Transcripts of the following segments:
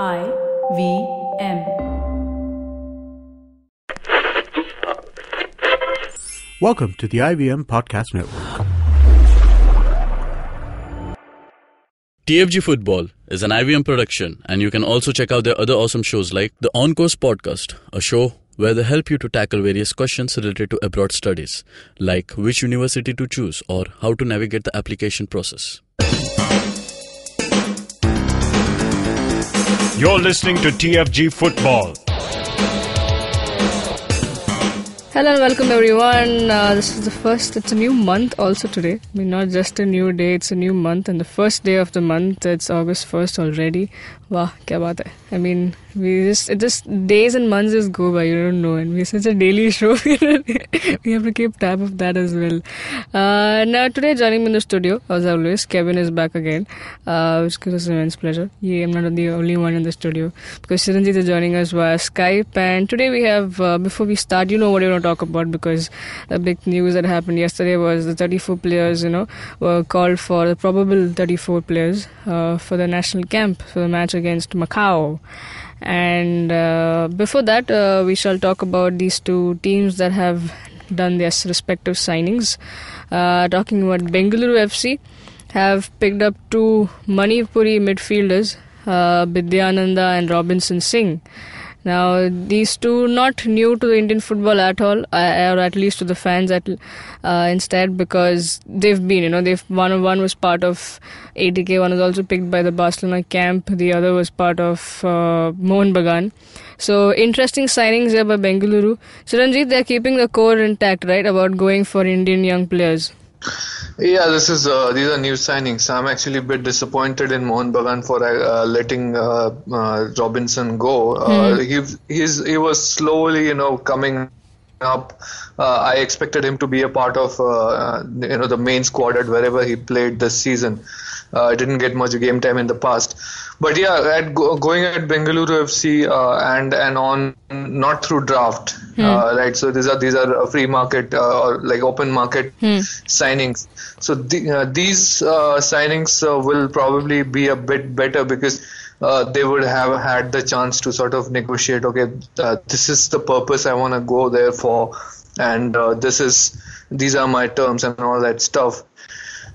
I V M. Welcome to the IVM Podcast Network. TFG Football is an IVM production, and you can also check out their other awesome shows like the On Course Podcast, a show where they help you to tackle various questions related to abroad studies, like which university to choose or how to navigate the application process. You're listening to TFG Football. Hello and welcome everyone. Uh, this is the first, it's a new month also today. I mean, not just a new day, it's a new month. And the first day of the month, it's August 1st already. I mean, we just, it just, days and months just go by, you don't know. And we're such a daily show, we have to keep tab of that as well. Uh, now, today joining me in the studio, as always, Kevin is back again, uh, which gives us immense pleasure. Yeah, I'm not the only one in the studio because Chiranjit is joining us via Skype. And today we have, uh, before we start, you know what we're going to talk about because the big news that happened yesterday was the 34 players, you know, were called for the probable 34 players uh, for the national camp for the match against Macau. And uh, before that, uh, we shall talk about these two teams that have done their respective signings. Uh, talking about Bengaluru FC have picked up two Manipuri midfielders, uh, Bidyananda and Robinson Singh. Now, these two not new to the Indian football at all, uh, or at least to the fans at uh, instead, because they've been, you know, they've one one was part of ATK, one was also picked by the Barcelona camp, the other was part of uh, Mohun Bagan. So interesting signings there by Bengaluru. So Chiranjit, they're keeping the core intact, right? About going for Indian young players. Yeah, this is uh, these are new signings. I'm actually a bit disappointed in Mohun Bagan for uh, letting uh, uh Robinson go. Uh, he he's he was slowly, you know, coming up. Uh, I expected him to be a part of you know the main squad at wherever he played this season. Uh, didn't get much game time in the past. But yeah, at go, going at Bengaluru FC uh, and and on not through draft, hmm. uh, right? So these are these are free market uh, or like open market hmm. signings. So the, uh, these uh, signings will probably be a bit better because. Uh, they would have had the chance to sort of negotiate. Okay, uh, this is the purpose I want to go there for, and uh, this is these are my terms and all that stuff.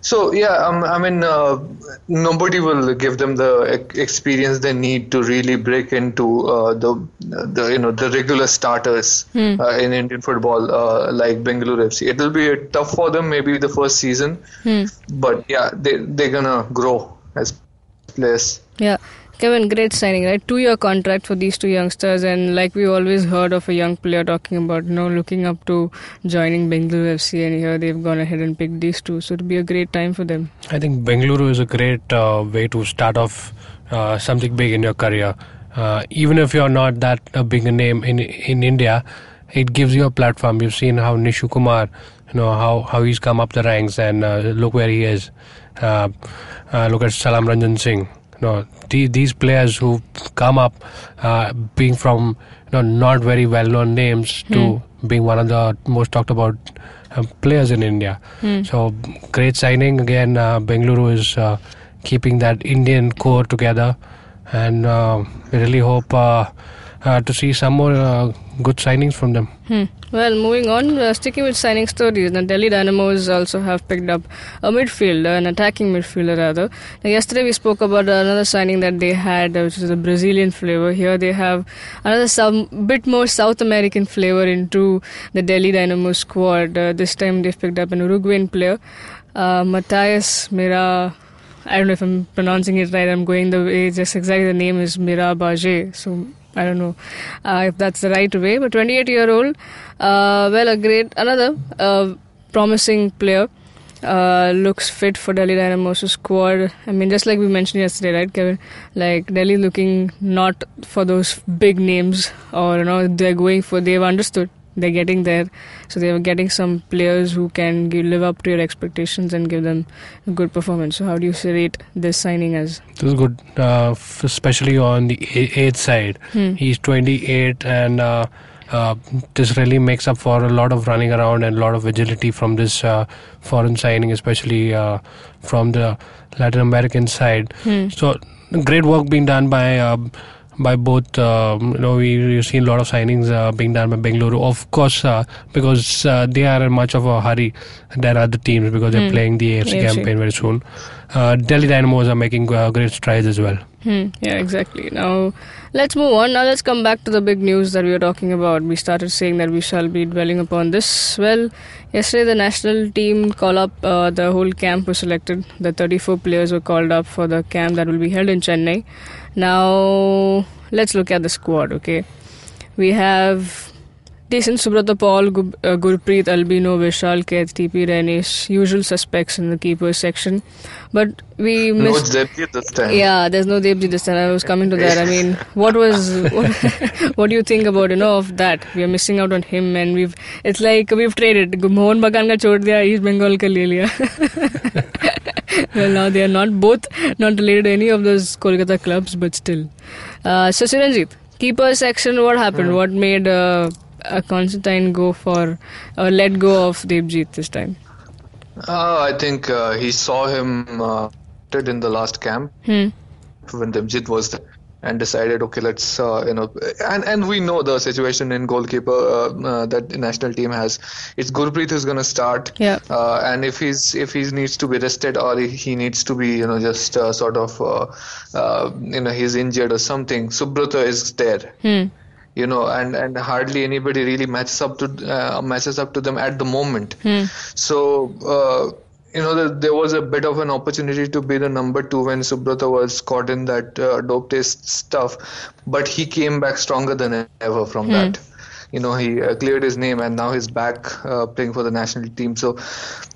So yeah, um, I mean, uh, nobody will give them the experience they need to really break into uh, the, the you know the regular starters hmm. uh, in Indian football, uh, like Bengaluru FC. It will be tough for them maybe the first season, hmm. but yeah, they they're gonna grow as players. Yeah. Kevin, great signing, right? Two year contract for these two youngsters, and like we always heard of a young player talking about, you know, looking up to joining Bengaluru FC, and here they've gone ahead and picked these two. So it'll be a great time for them. I think Bengaluru is a great uh, way to start off uh, something big in your career. Uh, even if you're not that a big name in in India, it gives you a platform. You've seen how Nishu Kumar, you know, how, how he's come up the ranks, and uh, look where he is. Uh, uh, look at Salam Ranjan Singh you know, the, these players who come up uh, being from you know not very well known names to hmm. being one of the most talked about uh, players in India. Hmm. So great signing again. Uh, Bengaluru is uh, keeping that Indian core together, and uh, we really hope uh, to see some more good signings from them. Hmm. Well, moving on, uh, sticking with signing stories, the Delhi Dynamos also have picked up a midfielder, an attacking midfielder rather. Now, yesterday we spoke about another signing that they had, uh, which is a Brazilian flavor. Here they have another some bit more South American flavor into the Delhi Dynamo squad. Uh, this time they've picked up an Uruguayan player, uh, Matthias Mira. I don't know if I'm pronouncing it right. I'm going the way just exactly the name is Mirabaje. So I don't know uh, if that's the right way. But 28 year old, uh, well, a great another uh, promising player. Uh, looks fit for Delhi Dynamo's squad. I mean, just like we mentioned yesterday, right, Kevin? Like Delhi looking not for those big names, or you know, they're going for. They've understood they're getting there. So they're getting some players who can give, live up to your expectations and give them a good performance. So how do you rate this signing as? This is good, uh, especially on the age side. Hmm. He's 28 and uh, uh, this really makes up for a lot of running around and a lot of agility from this uh, foreign signing, especially uh, from the Latin American side. So great work being done by. By both, um, you know, we, we've seen a lot of signings uh, being done by Bengaluru. Of course, uh, because uh, they are in much of a hurry than other teams because they're playing the AFC, AFC. campaign very soon. Uh, Delhi Dynamos are making uh, great strides as well. Hmm, yeah, exactly. Now, let's move on. Now, let's come back to the big news that we were talking about. We started saying that we shall be dwelling upon this. Well, yesterday the national team call up, uh, the whole camp was selected. The 34 players were called up for the camp that will be held in Chennai. Now, let's look at the squad, okay? We have decent Subrata Paul, Gu- uh, Gurpreet, Albino, Vishal, Kaith, TP, Renesh, usual suspects in the keepers section. But we No missed. This time. Yeah, there's no Devji this time. I was coming to that. I mean, what was what, what do you think about you know of that? We are missing out on him, and we've it's like we've traded. Mohan Bagan ka diya, East Bengal ka le liya. well, now they are not both not related to any of those Kolkata clubs, but still. Uh, so Chiranjit, keeper section. What happened? What made uh, uh, Constantine go for or let go of Devjit this time? Uh, I think uh, he saw him uh, in the last camp Hmm. when Debjit was there and decided, okay, let's, uh, you know, and, and we know the situation in goalkeeper uh, uh, that the national team has. It's Gurpreet who's going to start. Yeah. Uh, and if he's if he needs to be rested or he- needs to be, you know, just uh, sort of, uh, uh, you know, he's injured or something, Subrata is there. Hmm. You know, and, and hardly anybody really matches up to uh, matches up to them at the moment. So, uh, you know, there, there was a bit of an opportunity to be the number two when Subrata was caught in that uh, dope test stuff, but he came back stronger than ever from that. You know, he uh, cleared his name and now he's back uh, playing for the national team. So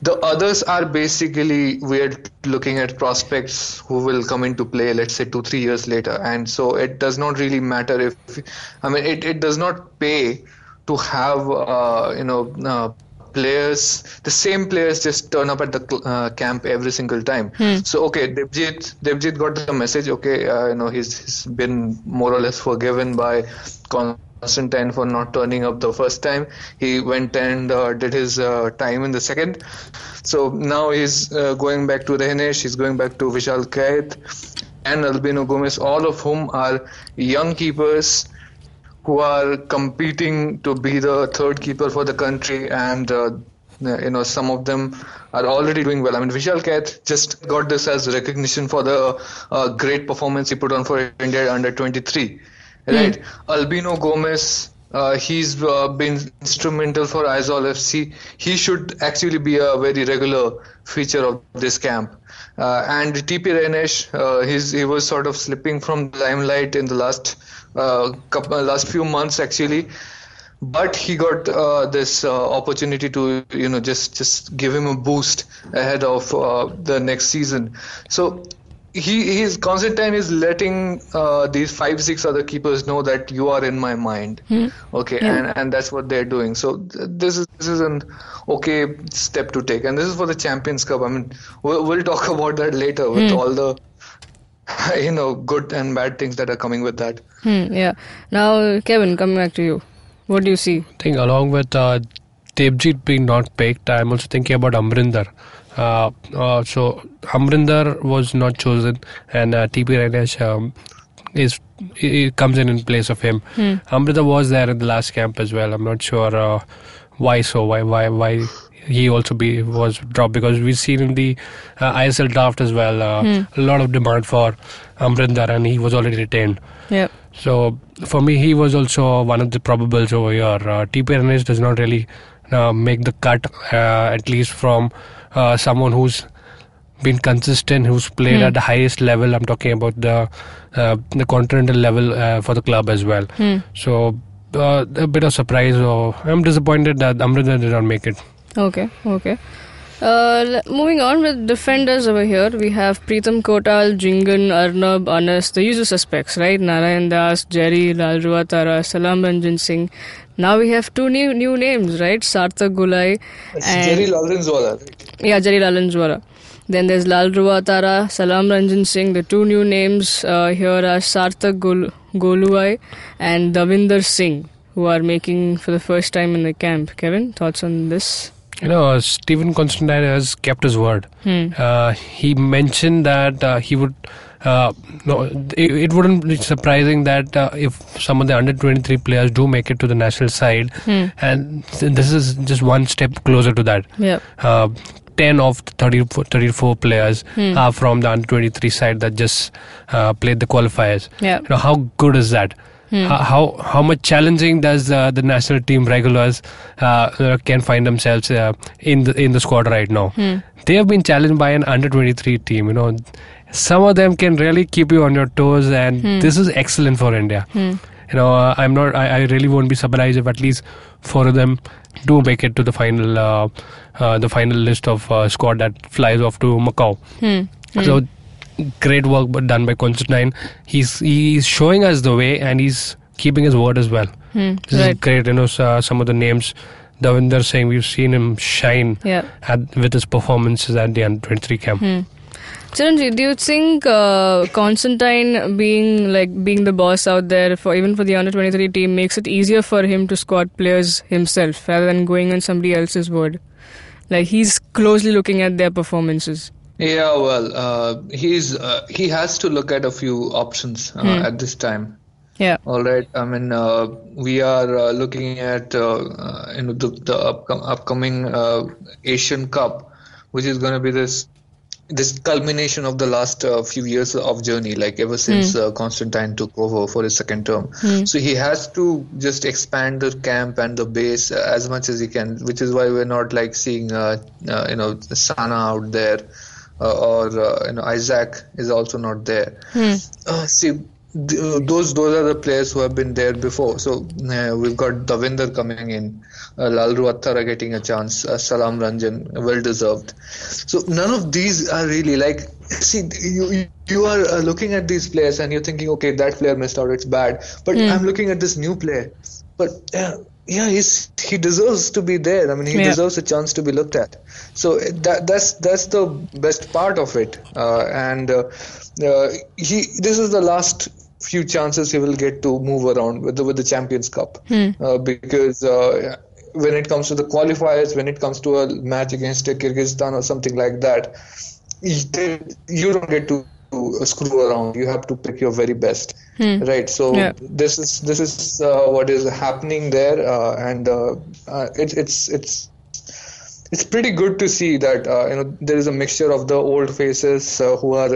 the others are basically we're looking at prospects who will come into play, let's say two, three years later. And so it does not really matter if, I mean, it, it does not pay to have, uh, you know, uh, players, the same players just turn up at the uh, camp every single time. So okay, Devjit, Devjit got the message. Okay, uh, you know he's, he's been more or less forgiven by Constantine for not turning up the first time. He went and uh, did his uh, time in the second. So now he's uh, going back to Renesh. He's going back to Vishal Kaith and Albino Gomes, all of whom are young keepers who are competing to be the third keeper for the country and uh, you know some of them are already doing well i mean vishal Kaith just got this as recognition for the uh, great performance he put on for india under 23 right albino gomes uh, he's uh, been instrumental for Aizawl FC. He should actually be a very regular feature of this camp. Uh, and TP Renesh, uh, he's, he was sort of slipping from the limelight in the last couple, last few months actually. But he got uh, this uh, opportunity to, you know, just just give him a boost ahead of uh, the next season. So he he's Constantine is letting uh, these five six other keepers know that you are in my mind. Okay, and and that's what they're doing. So th- this is this is an okay step to take, and this is for the Champions Cup. I mean, we'll, we'll talk about that later with all the you know good and bad things that are coming with that. Hmm, yeah. Now, Kevin, coming back to you. What do you see? I think along with uh, Devjit being not picked, I'm also thinking about Amrinder. Uh, uh, so Amrinder was not chosen, and uh, TP Renesh um, is he he comes in in place of him. Amrinder was there in the last camp as well. I'm not sure uh, why so. Why why why he also be was dropped because we've seen in the uh, ISL draft as well uh, a lot of demand for Amrinder, and he was already retained. Yeah. So for me, he was also one of the probables over here. Uh, TP does not really uh, make the cut, uh, at least from uh, someone who's been consistent, who's played at the highest level. I'm talking about the uh, the continental level uh, for the club as well. So uh, a bit of surprise. Or I'm disappointed that Amrinder did not make it. Okay, okay. Uh, moving on with defenders over here, we have Pritam Kotal, Jhingan, Arnab, Anas, the usual suspects, right? Narayan Das, Jerry, Lalruatthara, Salam Ranjan Singh. Now we have two new new names, right? Sarthak Golui and Jerry Lalrinzuala. yeah, Jerry Lalrinzuala. Then there's Lalruatthara, Salam Ranjan Singh. The two new names uh, here are Sarthak Gol- Golui and Davinder Singh. who are making for the first time in the camp. Kevin, thoughts on this? You know, uh, Stephen Constantine has kept his word. Hmm. Uh, he mentioned that uh, he would. Uh, no, it, it wouldn't be surprising that uh, if some of the under 23 players do make it to the national side, Hmm. and this is just one step closer to that. Yeah. Uh, 10 of the 34, 34 players Hmm. are from the under 23 side that just uh, played the qualifiers. Yeah. You know, how good is that? Hmm. How, how much challenging does uh, the national team regulars uh, uh, can find themselves uh, in the in the squad right now? Hmm. They have been challenged by an under 23 team. You know, some of them can really keep you on your toes, and Hmm. this is excellent for India. Hmm. You know, uh, I'm not. I, I really won't be surprised if at least four of them do make it to the final, uh, uh, the final list of uh, squad that flies off to Macau. Hmm. Hmm. So great work done by Constantine. He's he's showing us the way, and he's keeping his word as well. Hmm. This Right. is great. You know, so, some of the names. Davinder Singh, we've seen him shine Yeah. at, with his performances at the under 23 camp. Hmm. Chiranjeev, do you think uh, Constantine being like being the boss out there for even for the under twenty three team makes it easier for him to squad players himself rather than going on somebody else's word? Like he's closely looking at their performances. Yeah, well, uh, he's uh, he has to look at a few options uh, Hmm. at this time. Yeah. All right. I mean, uh, we are uh, looking at uh, uh, you know the, the upcom- upcoming uh, Asian Cup, which is going to be this this culmination of the last uh, few years of journey, like ever since uh, Constantine took over for his second term. Hmm. So he has to just expand the camp and the base as much as he can, which is why we're not like seeing uh, uh, you know Sana out there. Uh, or uh, you know Isaac is also not there. Hmm. Uh, see, th- those those are the players who have been there before. So uh, we've got Davinder coming in, uh, Lalruatthara getting a chance, uh, Salam Ranjan, well deserved. So none of these are really like. See, you you- you are uh, looking at these players and you're thinking, okay, that player missed out, it's bad. But Hmm. I'm looking at this new player, but. Yeah, he's he deserves to be there. I mean, he Yeah. deserves a chance to be looked at. So that that's that's the best part of it. Uh, and uh, uh, he this is the last few chances he will get to move around with the with the Champions Cup Hmm. uh, because. Uh, when it comes to the qualifiers, when it comes to a match against Kyrgyzstan or something like that, you don't get to uh, screw around. You have to pick your very best, Hmm. right? So Yeah. this is this is uh, what is happening there, uh, and uh, uh, it, it's it's it's pretty good to see that uh, you know there is a mixture of the old faces uh, who are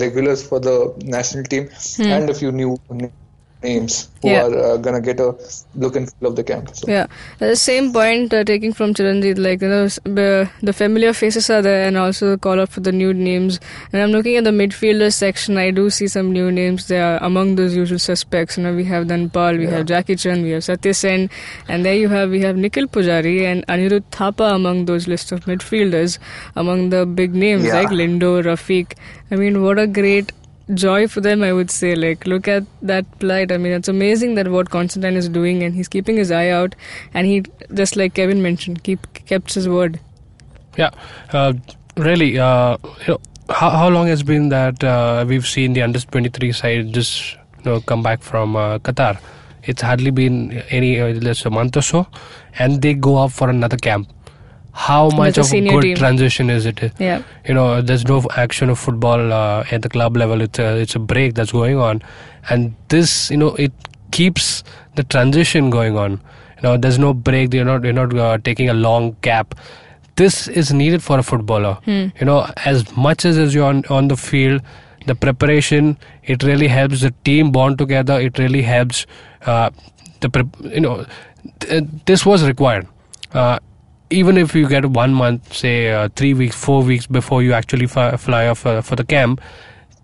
regulars for the national team and a few new n- names who. Yeah. are uh, gonna get a look and feel of the camp. So. Yeah, the same point uh, taking from Chiranjeev, like you know, the, familiar faces are there, and also the call out for the new names. And I'm looking at the midfielder section. I do see some new names there among those usual suspects. You know, we have Dhanpal, we have Jackichand, we have Seityasen, and there you have we have Nikhil Pujari and Anirudh Thapa among those list of midfielders, among the big names Yeah. like Lyngdoh, Rafiq. I mean, what a great joy for them i would say like look at that plight i mean it's amazing that what constantine is doing and he's keeping his eye out and he just like kevin mentioned keep kept his word Yeah, uh, really. Uh, you know, how how long has been that uh, we've seen the under twenty three side just you know come back from uh, Qatar? It's hardly been any uh, less a month or so, and they go up for another camp. How much of a good team. transition is it? yeah You know, there's no action of football uh, at the club level. It's a it's a break that's going on, and this you know it keeps the transition going on. You know, there's no break. You're not you're not uh, taking a long gap. This is needed for a footballer. You know, as much as as you're on, on the field, the preparation it really helps the team bond together. It really helps uh, the you know th- this was required. Uh, even if you get one month, say uh, three weeks, four weeks before you actually fi- fly off uh, for the camp,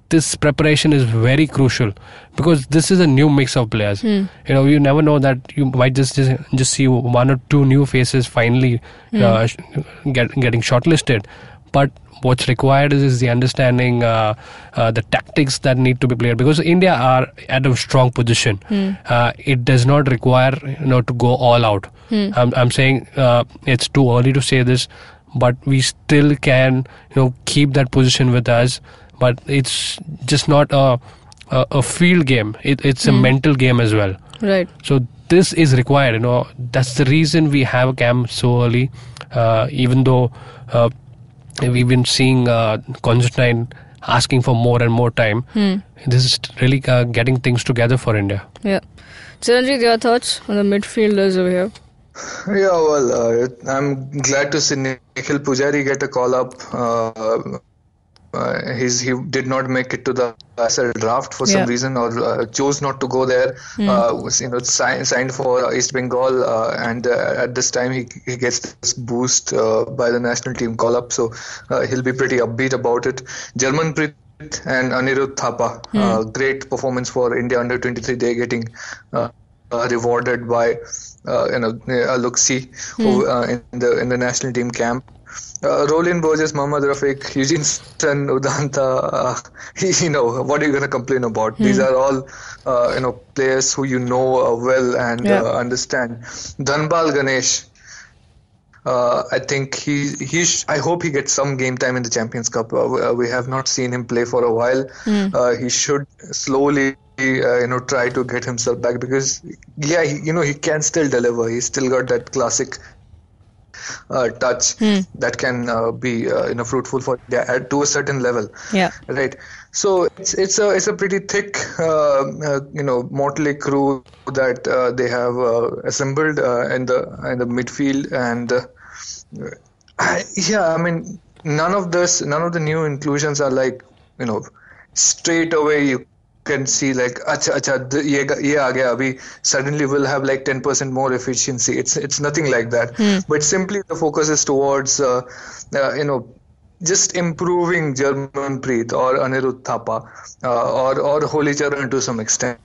this preparation is very crucial because this is a new mix of players. You know, you never know that you might just just, just see one or two new faces finally uh, get, getting shortlisted, but what's required is, is the understanding uh, uh, the tactics that need to be played because India are at a strong position. Uh, it does not require you know to go all out. I'm, I'm saying uh, it's too early to say this, but we still can you know keep that position with us. But it's just not a a, a field game. It, it's a mental game as well. Right. So this is required. You know, that's the reason we have a camp so early. Uh, even though uh, we've been seeing uh, Constantine asking for more and more time, this is really uh, getting things together for India. Yeah. Chiranjit, your thoughts on the midfielders over here? Yeah, well, uh, I'm glad to see Nikhil Pujari get a call up. Uh, uh, he's he did not make it to the ISL draft for Yeah. some reason or uh, chose not to go there. Uh, was you know signed, signed for East Bengal uh, and uh, at this time he he gets this boost uh, by the national team call up, so uh, he'll be pretty upbeat about it. German Preet and Anirudh Thapa, uh, great performance for India under 23. They're getting uh, rewarded by uh, you know look see who, uh, in the in the national team camp. Uh, Rowllin Borges, Mohammad Rafiq, Eugeneson, Udanta, uh, you know, what are you going to complain about? These are all, uh, you know, players who you know uh, well and Yeah. uh, understand. Dhanpal Ganesh, uh, I think he he sh- I hope he gets some game time in the Champions Cup. Uh, we- have not seen him play for a while. Uh, he should slowly. Uh, you know, try to get himself back because, yeah, he, you know, he can still deliver. He's still got that classic uh, touch that can uh, be, uh, you know, fruitful for India at to a certain level Yeah. right so it's it's a it's a pretty thick uh, uh, you know motley crew that uh, they have uh, assembled uh, in the in the midfield and uh, I, yeah i mean none of this none of the new inclusions are like you know straight away you can see like acha acha ye, ye aa gaya abhi suddenly we'll have like 10% more efficiency it's it's nothing like that but simply the focus is towards uh, uh, you know just improving Germanpreet or Anirudh Thapa uh, or or Holicharan to some extent,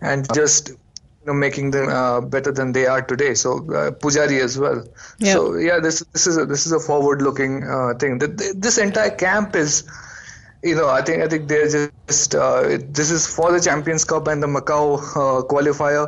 and just you know making them uh, better than they are today. So uh, Pujari as well. Yeah. So yeah, this this is a, this is a forward-looking uh, thing. Th- th- This entire camp is. You know, I think I think they're just uh, this is for the Champions Cup and the Macau uh, qualifier.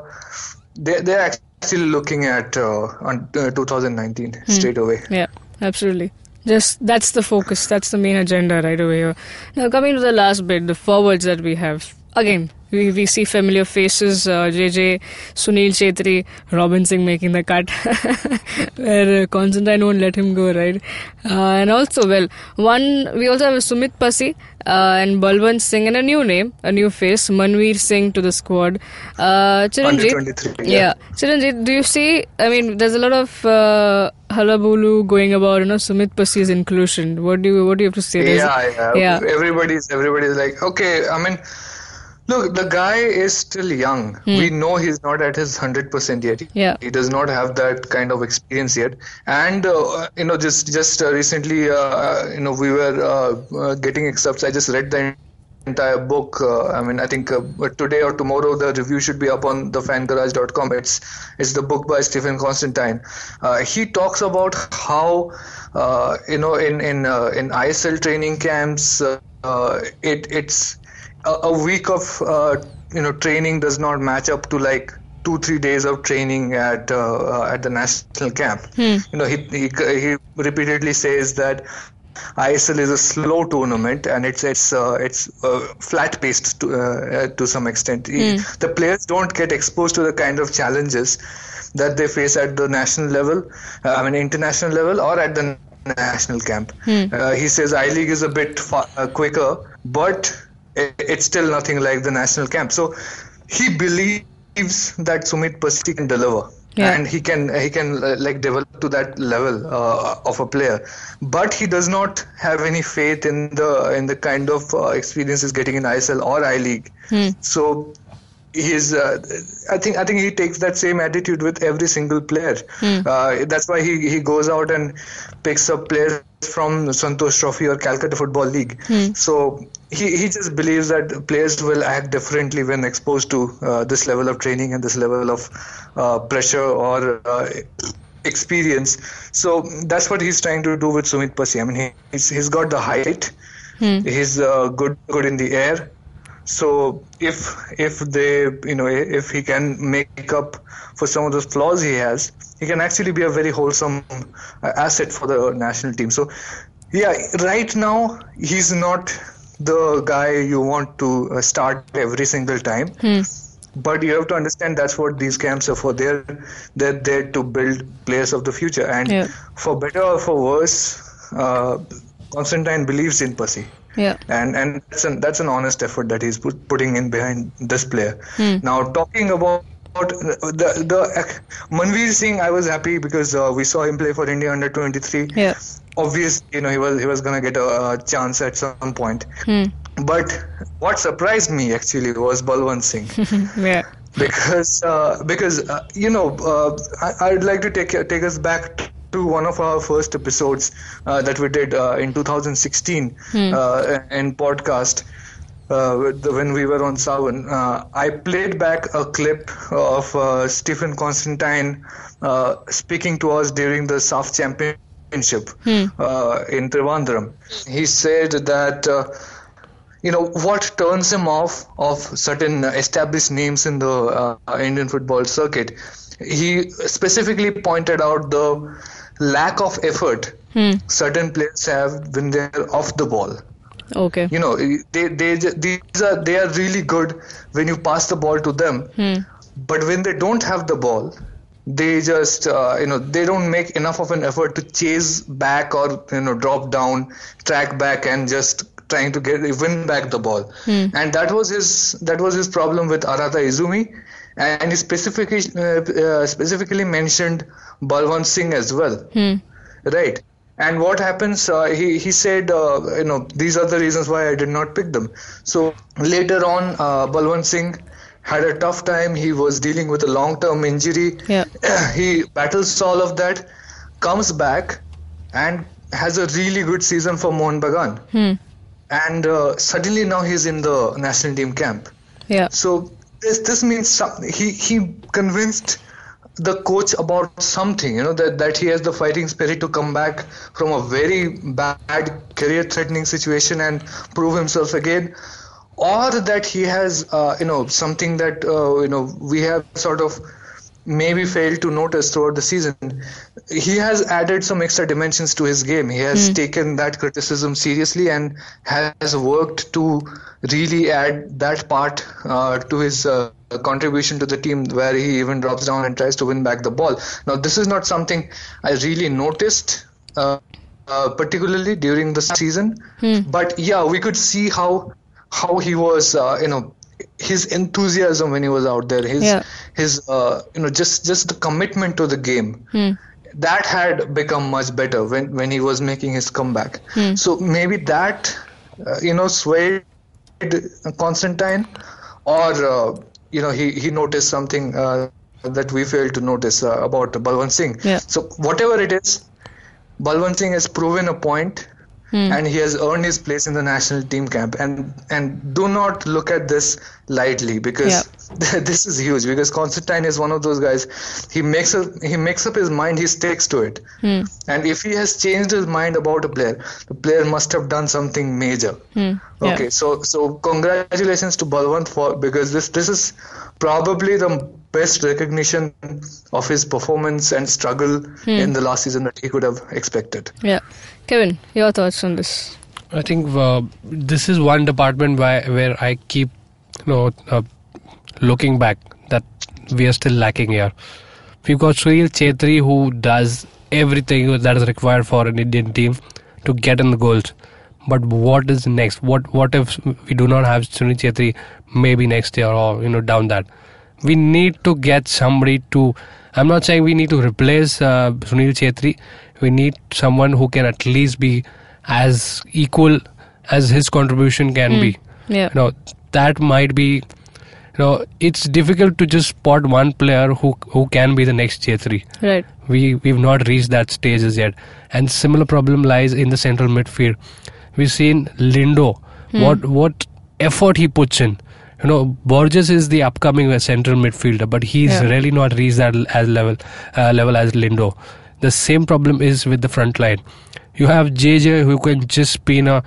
They they're actually looking at uh, on uh, 2019 straight away. Yeah, absolutely. Just that's the focus. That's the main agenda right over here. Now coming to the last bit, the forwards that we have. Again, we, we see familiar faces. Uh, JJ, Sunil Chhetri, Robin Singh making the cut, where uh, Constantine won't let him go, right? Uh, and also, well, one we also have Sumeet Passi uh, and Balwant Singh, and a new name, a new face, Manveer Singh to the squad. Uh, Chiranjit, 23, yeah. yeah. Chiranjit, do you see? I mean, there's a lot of uh, hullabaloo going about, you know, Sumeet Passi's inclusion. What do you What do you have to say? There's- yeah, yeah, yeah. Everybody's everybody's like, okay. I mean, look, the guy is still young. We know he's not at his hundred percent yet. Hmm. Yeah. he does not have that kind of experience yet. And uh, you know, just just uh, recently, uh, uh, you know, we were uh, uh, getting excerpts. I just read the entire book. Uh, I mean, I think uh, today or tomorrow the review should be up on thefangarage.com. It's it's the book by Stephen Constantine. Uh, he talks about how uh, you know in in uh, in ISL training camps, uh, uh, it it's a, a week of uh, you know training does not match up to like two three days of training at uh, uh, at the national camp. You know, he, he he repeatedly says that ISL is a slow tournament and it's it's uh, it's uh, flat paced to uh, uh, to some extent. The players don't get exposed to the kind of challenges that they face at the national level, uh, I mean international level, or at the national camp. Uh, he says I League is a bit fa- uh, quicker, but it's still nothing like the national camp. So he believes that Sumeet Passi can deliver. Yeah. And he can he can uh, like develop to that level uh, of a player, but he does not have any faith in the in the kind of uh, experience he's getting in ISL or I League. So he's uh, I think I think he takes that same attitude with every single player. Uh, that's why he he goes out and picks up players from Santosh Trophy or Calcutta Football League. So he, he just believes that players will act differently when exposed to uh, this level of training and this level of uh, pressure or uh, experience. So that's what he's trying to do with Sumeet Passi. I mean, he, he's, he's got the height. He's uh, good good in the air. So if if they you know if he can make up for some of those flaws he has, he can actually be a very wholesome uh, asset for the national team. So yeah, right now he's not the guy you want to uh, start every single time. but you have to understand that's what these camps are for. They're they're there to build players of the future, and Yeah. for better or for worse, uh, Constantine believes in Passi. Yeah. and and that's an that's an honest effort that he's put, putting in behind this player. Hmm. Now talking about the the Manveer Singh, I was happy because uh, we saw him play for India under 23. Yeah. Obvious, you know, he was he was gonna get a, chance at some point. Hmm. But what surprised me actually was Balwant Singh Yeah. because uh, because uh, you know uh, I, I'd like to take take us back to one of our first episodes uh, that we did uh, in 2016 uh, in podcast. Uh, the- when we were on Saavn, uh, I played back a clip of uh, Stephen Constantine uh, speaking to us during the SAFF Championship uh, in Trivandrum. He said that uh, you know what turns him off of certain established names in the uh, Indian football circuit. He specifically pointed out the lack of effort certain players have when they're off the ball. Okay. You know, they they these are they are really good when you pass the ball to them, but when they don't have the ball, they just uh, you know they don't make enough of an effort to chase back or you know drop down, track back, and just trying to get win back the ball. And that was his that was his problem with Arata Izumi, and he specifically uh, uh, specifically mentioned Balwant Singh as well. Right. And what happens? Uh, he he said, uh, you know, these are the reasons why I did not pick them. So later on, uh, Balwant Singh had a tough time. He was dealing with a long-term injury. Yeah. he battles all of that, comes back, and has a really good season for Mohun Bagan. Hmm. And uh, suddenly now he's in the national team camp. Yeah. So this this means some, he he convinced the coach about something, you know, that, that he has the fighting spirit to come back from a very bad career threatening situation and prove himself again. Or that he has, uh, you know, something that, uh, you know, we have sort of maybe failed to notice throughout the season. He has added some extra dimensions to his game. He has taken that criticism seriously and has worked to really add that part uh, to his uh, contribution to the team, where he even drops down and tries to win back the ball. Now, this is not something I really noticed. Uh, uh, particularly during the season, but yeah, we could see how how he was, uh, you know, his enthusiasm when he was out there, his Yeah. his uh, you know just just the commitment to the game. That had become much better when when he was making his comeback. So maybe that uh, you know swayed constantine or uh, you know he he noticed something uh, that we failed to notice uh, about balwant singh. Yeah. so whatever it is balwant singh has proven a point Hmm. and he has earned his place in the national team camp. And and do not look at this lightly because this is huge because Constantine is one of those guys. He makes a, he makes up his mind he sticks to it. Hmm. And if he has changed his mind about a player the player must have done something major. Hmm. Okay so so congratulations to Balwant for because this this is probably the best recognition of his performance and struggle in the last season that he could have expected. Yeah. Kevin, your thoughts on this? I think uh, this is one department where, I keep, you know, uh, looking back that we are still lacking here. We've got Sunil Chhetri who does everything that is required for an Indian team to get in the goals. But what is next? What what if we do not have Sunil Chhetri maybe next year or you know down that? We need to get somebody to. I'm not saying we need to replace uh, Sunil Chhetri. We need someone who can at least be as equal as his contribution can be. Yeah. You know that might be. You know it's difficult to just spot one player who who can be the next Chhetri Right. we we've not reached that stage as yet and similar problem lies in the central midfield we've seen lyngdoh what what effort he puts in you know borges is the upcoming central midfielder but he's Yeah. really not reached that as level uh, level as lyngdoh the same problem is with the front line you have jj who can just be in a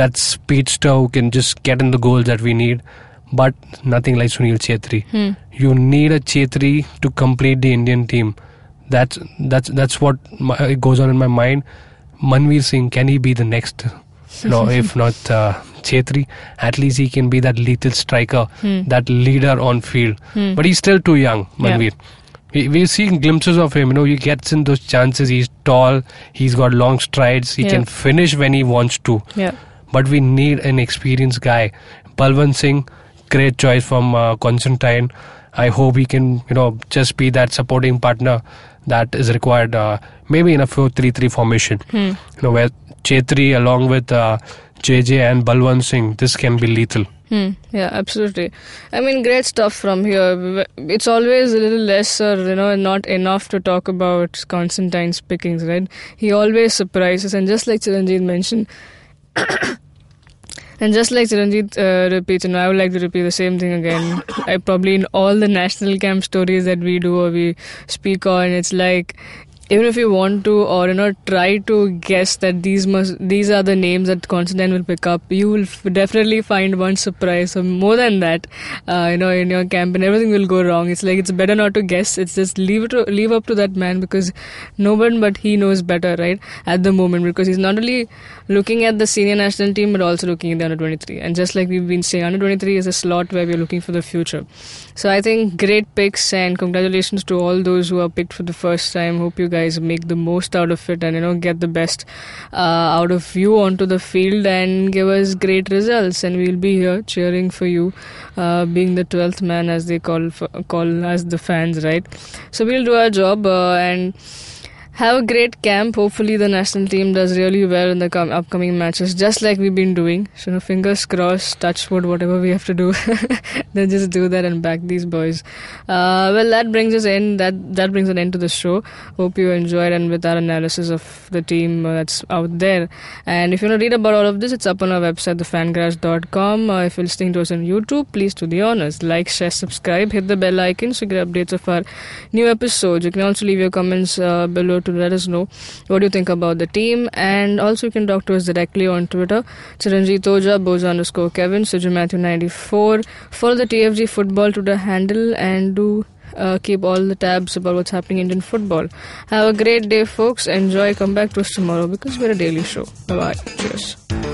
that speedster who can just get in the goals that we need but nothing like sunil chhetri you need a chhetri to complete the indian team that's that's that's what my, it goes on in my mind. Manveer Singh can he be the next? No, if not uh, Chhetri, at least he can be that lethal striker, Hmm. that leader on field. But he's still too young, Yeah. We, we're seeing glimpses of him. You know, he gets in those chances. He's tall. He's got long strides. He Yeah. can finish when he wants to. Yeah. But we need an experienced guy. Balwant Singh, great choice from uh, Constantine. I hope he can, you know, just be that supporting partner that is required. Uh, maybe in a 4-3-3 formation. You know, where Chhetri along with uh, JJ and Balwant Singh, this can be lethal. Hmm. Yeah, absolutely. I mean, great stuff from here. It's always a little less or, you know, not enough to talk about Constantine's pickings, right? He always surprises, and just like Chiranjeev mentioned, and just like Chiranjeev uh, repeats, and I would like to repeat the same thing again. I probably in all the national camp stories that we do or we speak on, it's like even if you want to or you know try to guess that these must these are the names that Constantine will pick up, you will f- definitely find one surprise or more than that, uh, you know, in your camp, and everything will go wrong. It's like it's better not to guess. It's just leave it to, leave up to that man because no one but he knows better, right? At the moment, because he's not only looking at the senior national team but also looking at the under 23. And just like we've been saying, under 23 is a slot where we're looking for the future. So I think great picks and congratulations to all those who are picked for the first time. Hope you guys make the most out of it and you know get the best uh, out of you onto the field and give us great results. And we'll be here cheering for you, uh, being the 12th man as they call for, call us the fans, right? So we'll do our job uh, and have a great camp. Hopefully, the national team does really well in the com- upcoming matches, just like we've been doing. So, fingers crossed, touch wood, whatever we have to do, then just do that and back these boys. Uh, well, that brings us in. That that brings an end to the show. Hope you enjoyed and with our analysis of the team uh, that's out there. And if you want to read about all of this, it's up on our website, thefangarage.com. Uh, if you're listening to us on YouTube, please do the honors. Like, share, subscribe, hit the bell icon so you get updates of our new episodes. You can also leave your comments uh, below to let us know what you think about the team. And also, you can talk to us directly on Twitter. Chiranjeev Toja, Boza underscore Kevin, Suju Matthew 94. Follow the TFG football Twitter handle and do. Uh, keep all the tabs about what's happening in Indian football. Have a great day, folks. Enjoy. Come back to us tomorrow because we're a daily show. Bye bye. Cheers.